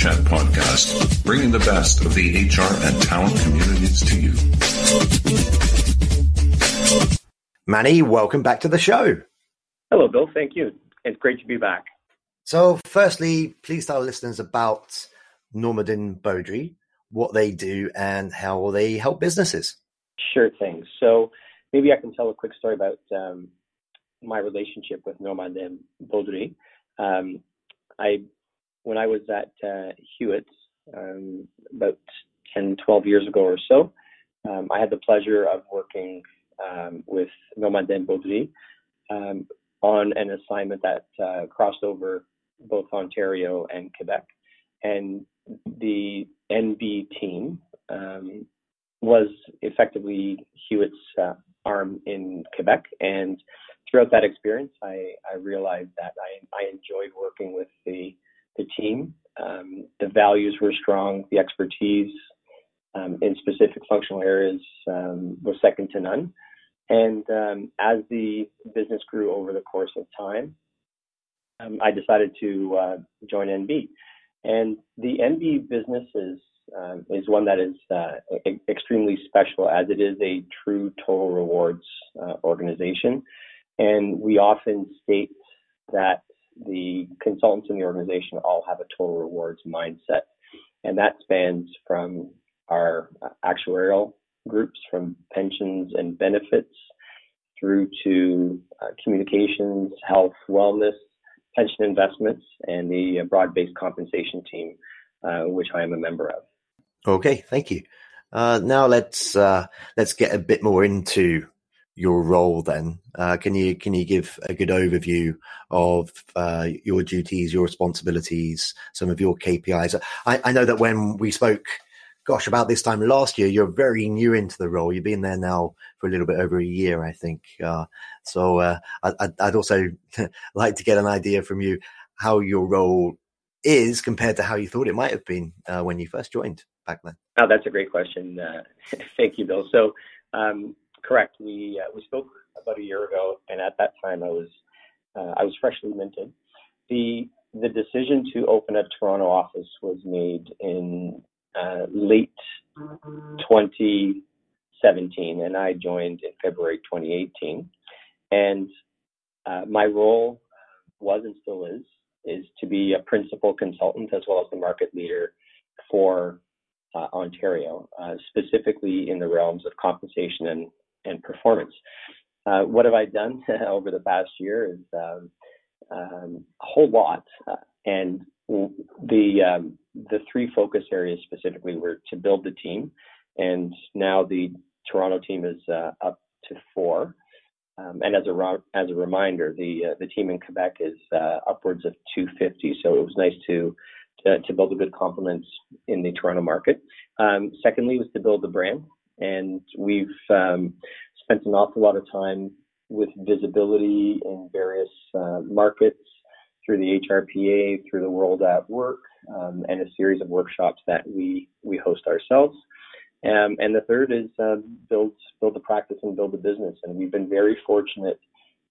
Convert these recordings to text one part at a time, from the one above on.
Chat podcast, bringing the best of the HR and talent communities to you. Manny, welcome back to the show. Hello, Bill. Thank you. It's great to be back. So, firstly, please tell listeners about Normandin Beaudry, what they do, and how they help businesses. Sure thing. So, maybe I can tell a quick story about um, my relationship with Normandin Beaudry. Um, I, when I was at uh, Hewitt um, about 10, 12 years ago or so, um, I had the pleasure of working um, with Normandin Beaudry um, on an assignment that uh, crossed over both Ontario and Quebec. And the NB team um, was effectively Hewitt's uh, arm in Quebec. And throughout that experience, I, I realized that I, I enjoyed working with the, the team. Um, the values were strong, the expertise um, in specific functional areas um, was second to none. And um, as the business grew over the course of time, um, I decided to uh, join NB. And the NB business is, is one that is uh, e- extremely special as it is a true total rewards uh, organization. And we often state that the consultants in the organization all have a total rewards mindset. And that spans from our actuarial groups, from pensions and benefits through to uh, communications, health, wellness, pension investments, and the uh, broad-based compensation team, uh, which I am a member of. Okay, thank you. Uh, now let's uh, let's get a bit more into your role. Then, uh, can you can you give a good overview of uh, your duties, your responsibilities, some of your KPIs? I, I know that when we spoke gosh, about this time last year, you're very new into the role. You've been there now for a little bit over a year, I think. Uh, so uh, I, would also like to get an idea from you how your role is compared to how you thought it might have been uh, when you first joined back then. Oh, that's a great question. Uh, thank you, Bill. So, um, correct. We uh, we spoke about a year ago, and at that time, I was uh, I was freshly minted. The the decision to open a Toronto office was made in uh, late 2017, and I joined in February 2018. And uh, my role was and still is is to be a principal consultant as well as the market leader for uh, Ontario, uh, specifically in the realms of compensation and, and performance. Uh, what have I done over the past year is um, um, a whole lot. Uh, and the um, the three focus areas specifically were to build the team, and now the Toronto team is uh, up to four. Um, and as a as a reminder, the uh, the team in Quebec is uh, upwards of 250. So it was nice to to, to build a good complement in the Toronto market. Um, secondly, was to build the brand, and we've um, spent an awful lot of time with visibility in various uh, markets through the HRPA, through the World at Work, um, and a series of workshops that we we host ourselves. Um, and the third is uh, build build the practice and build the business. And we've been very fortunate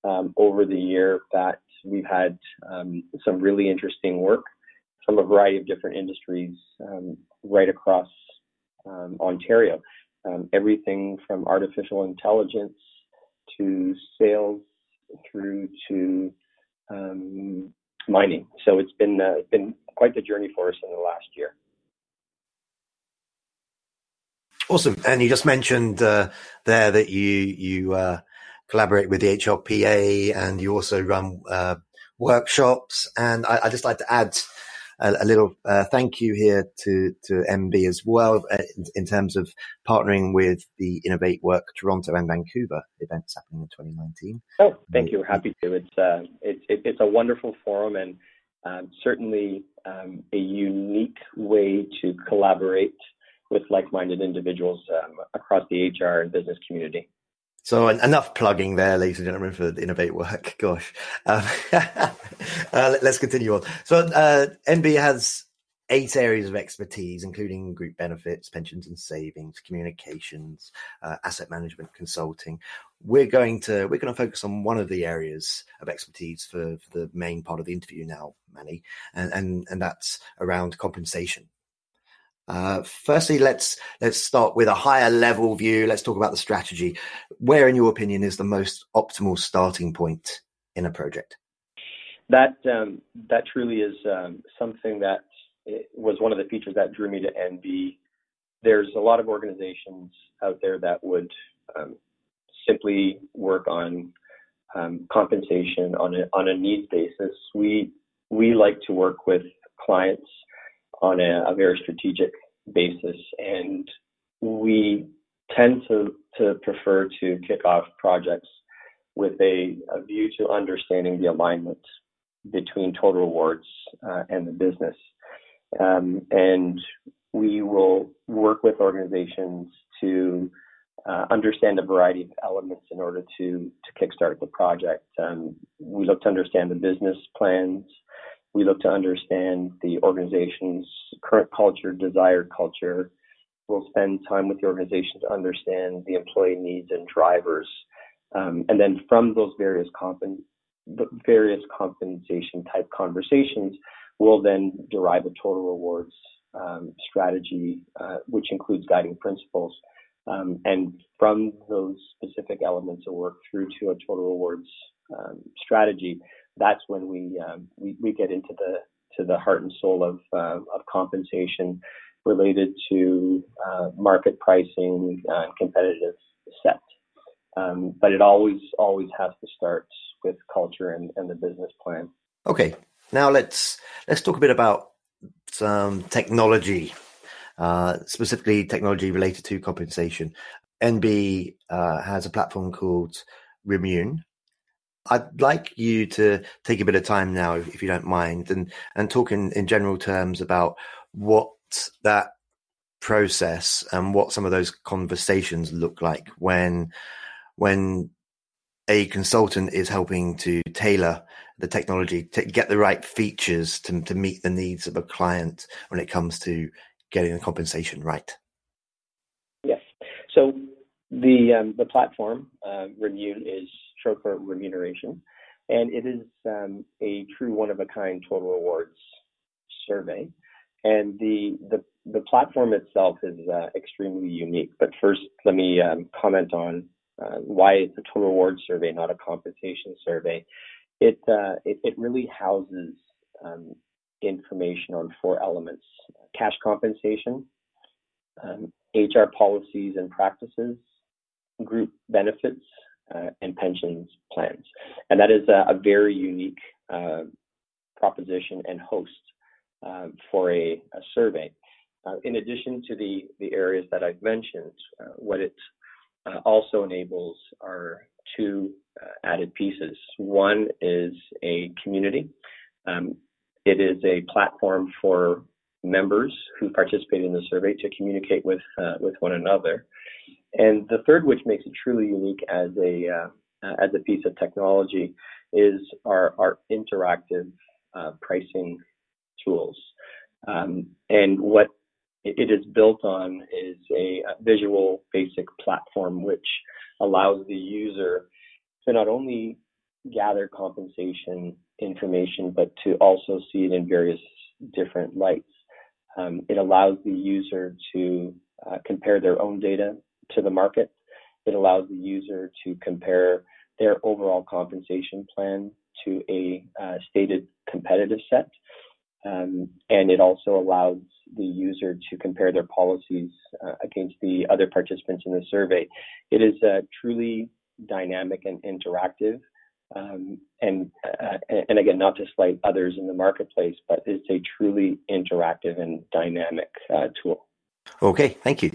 um, over the year that we've had um, some really interesting work from a variety of different industries um, right across um, everything from artificial intelligence to sales through to um, mining. So it's been uh, been quite the journey for us in the last year. Awesome. And you just mentioned uh, there that you you uh, collaborate with the HRPA and you also run uh, workshops. And I, I just like to add a, a little uh, thank you here to to NB as well uh, in, in, terms of partnering with the Innovate Work Toronto and Vancouver events happening in 2019. Oh, thank you. We're happy to. It's uh, it, it, it's a wonderful forum and um, certainly um, a unique way to collaborate with like-minded individuals um, across the HR and business community. So enough plugging there, ladies and gentlemen, for the Innovate Work. Gosh, um, uh, let's continue on. So uh, NB has eight areas of expertise, including group benefits, pensions and savings, communications, uh, asset management, consulting. We're going to we're going to focus on one of the areas of expertise for, for the main part of the interview now, Manny, and and, and that's around compensation. Uh, firstly, let's let's start with a higher level view. Let's talk about the strategy. Where, in your opinion, is the most optimal starting point in a project? That um, that truly is um, something that was one of the features that drew me to NB. There's a lot of organizations out there that would um, simply work on um, compensation on a on a needs basis. We we like to work with clients on a, a very strategic basis, and we tend to to prefer to kick off projects with a, a view to understanding the alignment between total rewards uh, and the business. Um, and we will work with organizations to uh, understand a variety of elements in order to to kickstart the project. Um, we look to understand the business plans. We look to understand the organization's current culture, desired culture. We'll spend time with the organization to understand the employee needs and drivers. Um, and then from those various compen- various compensation type conversations, we'll then derive a total rewards um, strategy, uh, which includes guiding principles. Um, and from those specific elements of work through to a total rewards um, strategy, that's when we, um, we, we get into the to the heart and soul of uh, of compensation related to uh, market pricing and competitive set. Um, but it always always has to start with culture and, and the business plan. Okay, now let's let's talk a bit about some technology, uh, specifically technology related to compensation. NB uh, has a platform called Remun. I'd like you to take a bit of time now, if you don't mind, and and talk in, in general terms about what that process and what some of those conversations look like when when a consultant is helping to tailor the technology to get the right features to, to meet the needs of a client when it comes to getting the compensation right. Yes. So the um, the platform uh, is for remuneration, and it is um, a true one of a kind total rewards survey. And the the the platform itself is uh, extremely unique. But first, let me um, comment on uh, why it's a total reward survey, not a compensation survey. It uh, it, it, really houses um, information on four elements: cash compensation, um, HR policies and practices, group benefits, and pensions plans. And that is a, a very unique uh, proposition and host uh, for a, a survey. Uh, in addition to the, the areas that I've mentioned, uh, what it uh, also enables are two uh, added pieces. One is a community. Um, it is a platform for members who participate in the survey to communicate with uh, with one another. And the third, which makes it truly unique as a uh, as a piece of technology, is our our interactive uh, pricing tools. Um, and what it is built on is a, visual basic platform which allows the user to not only gather compensation information, but to also see it in various different lights. Um, it allows the user to uh, compare their own data to the market. It allows the user to compare their overall compensation plan to a uh, stated competitive set. Um, and it also allows the user to compare their policies uh, against the other participants in the survey. It is uh, truly dynamic and interactive. Um, and uh, and again, not to slight others in the marketplace, but it's a truly interactive and dynamic uh, tool. Okay, thank you.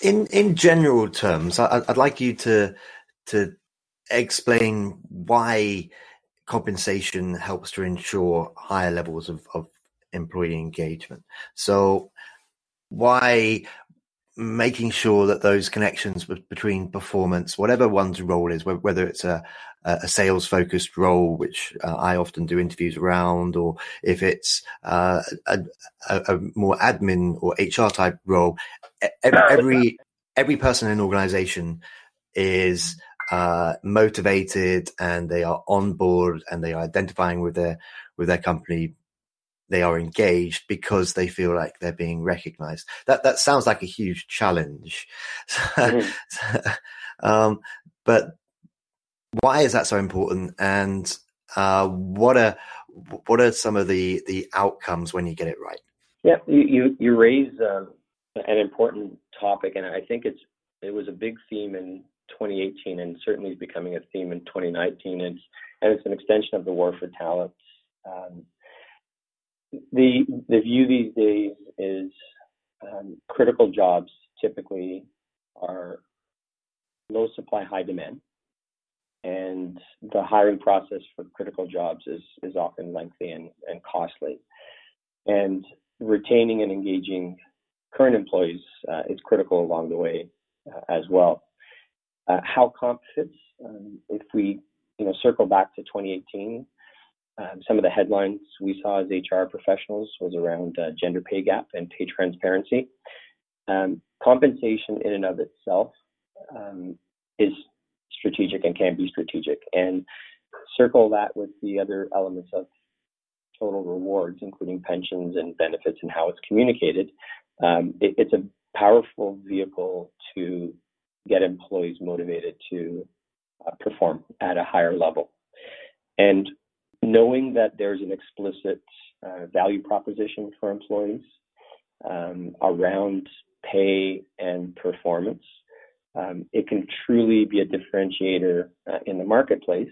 In in general terms, I, would like you to to explain why compensation helps to ensure higher levels of, of employee engagement. So why making sure that those connections between performance, whatever one's role is, whether it's a, a sales focused role, which uh, I often do interviews around, or if it's uh, a, a, more admin or HR type role, every, every, person in an organization is uh, motivated and they are on board and they are identifying with their with their company they are engaged because they feel like they're being recognized. That that sounds like a huge challenge. Mm-hmm. um, but why is that so important? And uh, what are what are some of the the outcomes when you get it right? Yeah, you you, you raise um, an important topic, and I think it's it was a big theme in 2018, and certainly is becoming a theme in 2019. It's and it's an extension of the war for talent. Um, the the view these days is um, critical jobs typically are low supply, high demand, and the hiring process for critical jobs is is often lengthy and, and costly. And retaining and engaging current employees uh, is critical along the way uh, as well. Uh, how comp fits? Um, if we you know circle back to 2018, um, some of the headlines we saw as HR professionals was around uh, gender pay gap and pay transparency. Um, compensation in and of itself um, is strategic and can be strategic, and circle that with the other elements of total rewards, including pensions and benefits and how it's communicated. Um, it, it's a powerful vehicle to get employees motivated to uh, perform at a higher level. And knowing that there's an explicit uh, value proposition for employees um, around pay and performance, um, it can truly be a differentiator uh, in the marketplace.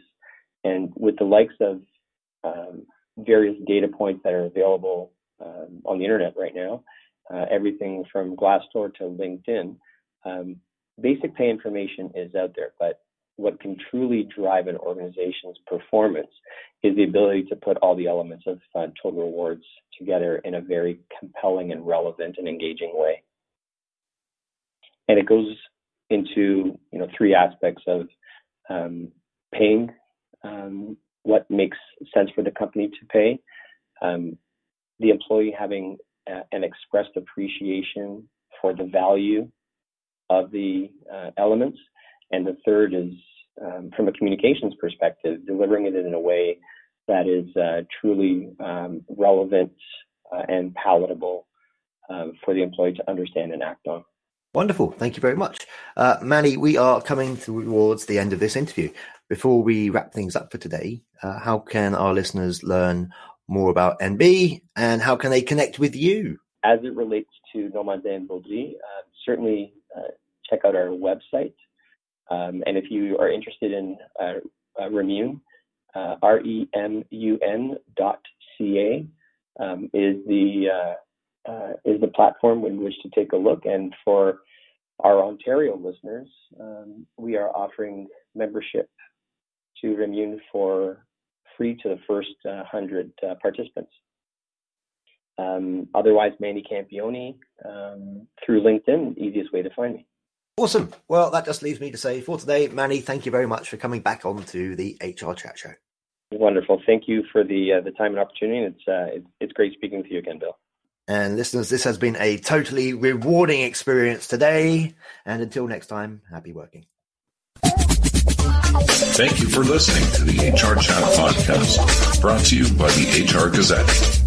And with the likes of um, various data points that are available um, on the internet right now, uh, everything from Glassdoor to LinkedIn, um, basic pay information is out there, but what can truly drive an organization's performance is the ability to put all the elements of uh, total rewards together in a very compelling and relevant and engaging way. And it goes into you know three aspects of um, paying um, what makes sense for the company to pay, um, the employee having a, an expressed appreciation for the value of the uh, elements, and the third is um, from a communications perspective, delivering it in a way that is uh, truly um, relevant uh, and palatable um, for the employee to understand and act on. Wonderful. Thank you very much. Uh, Manny, we are coming towards the end of this interview. Before we wrap things up for today, uh, how can our listeners learn more about NB and how can they connect with you? As it relates to Normandin Beaudry, uh, certainly uh, check out our website, um, and if you are interested in uh, uh, Remun, uh, R-E-M-U-N dot C-A um, is the uh, uh, is the platform in which to take a look. And for our Ontario listeners, um, we are offering membership to Remun for free to the first uh, hundred participants. Um, otherwise, Manny Campione um, through LinkedIn, easiest way to find me. Awesome. Well, that just leaves me to say for today, Manny, thank you very much for coming back on to the HR Chat Show. Wonderful. Thank you for the uh, the time and opportunity. It's, uh, it's great speaking to you again, Bill. And listeners, this has been a totally rewarding experience today. And until next time, happy working. Thank you for listening to the HR Chat podcast, brought to you by the HR Gazette.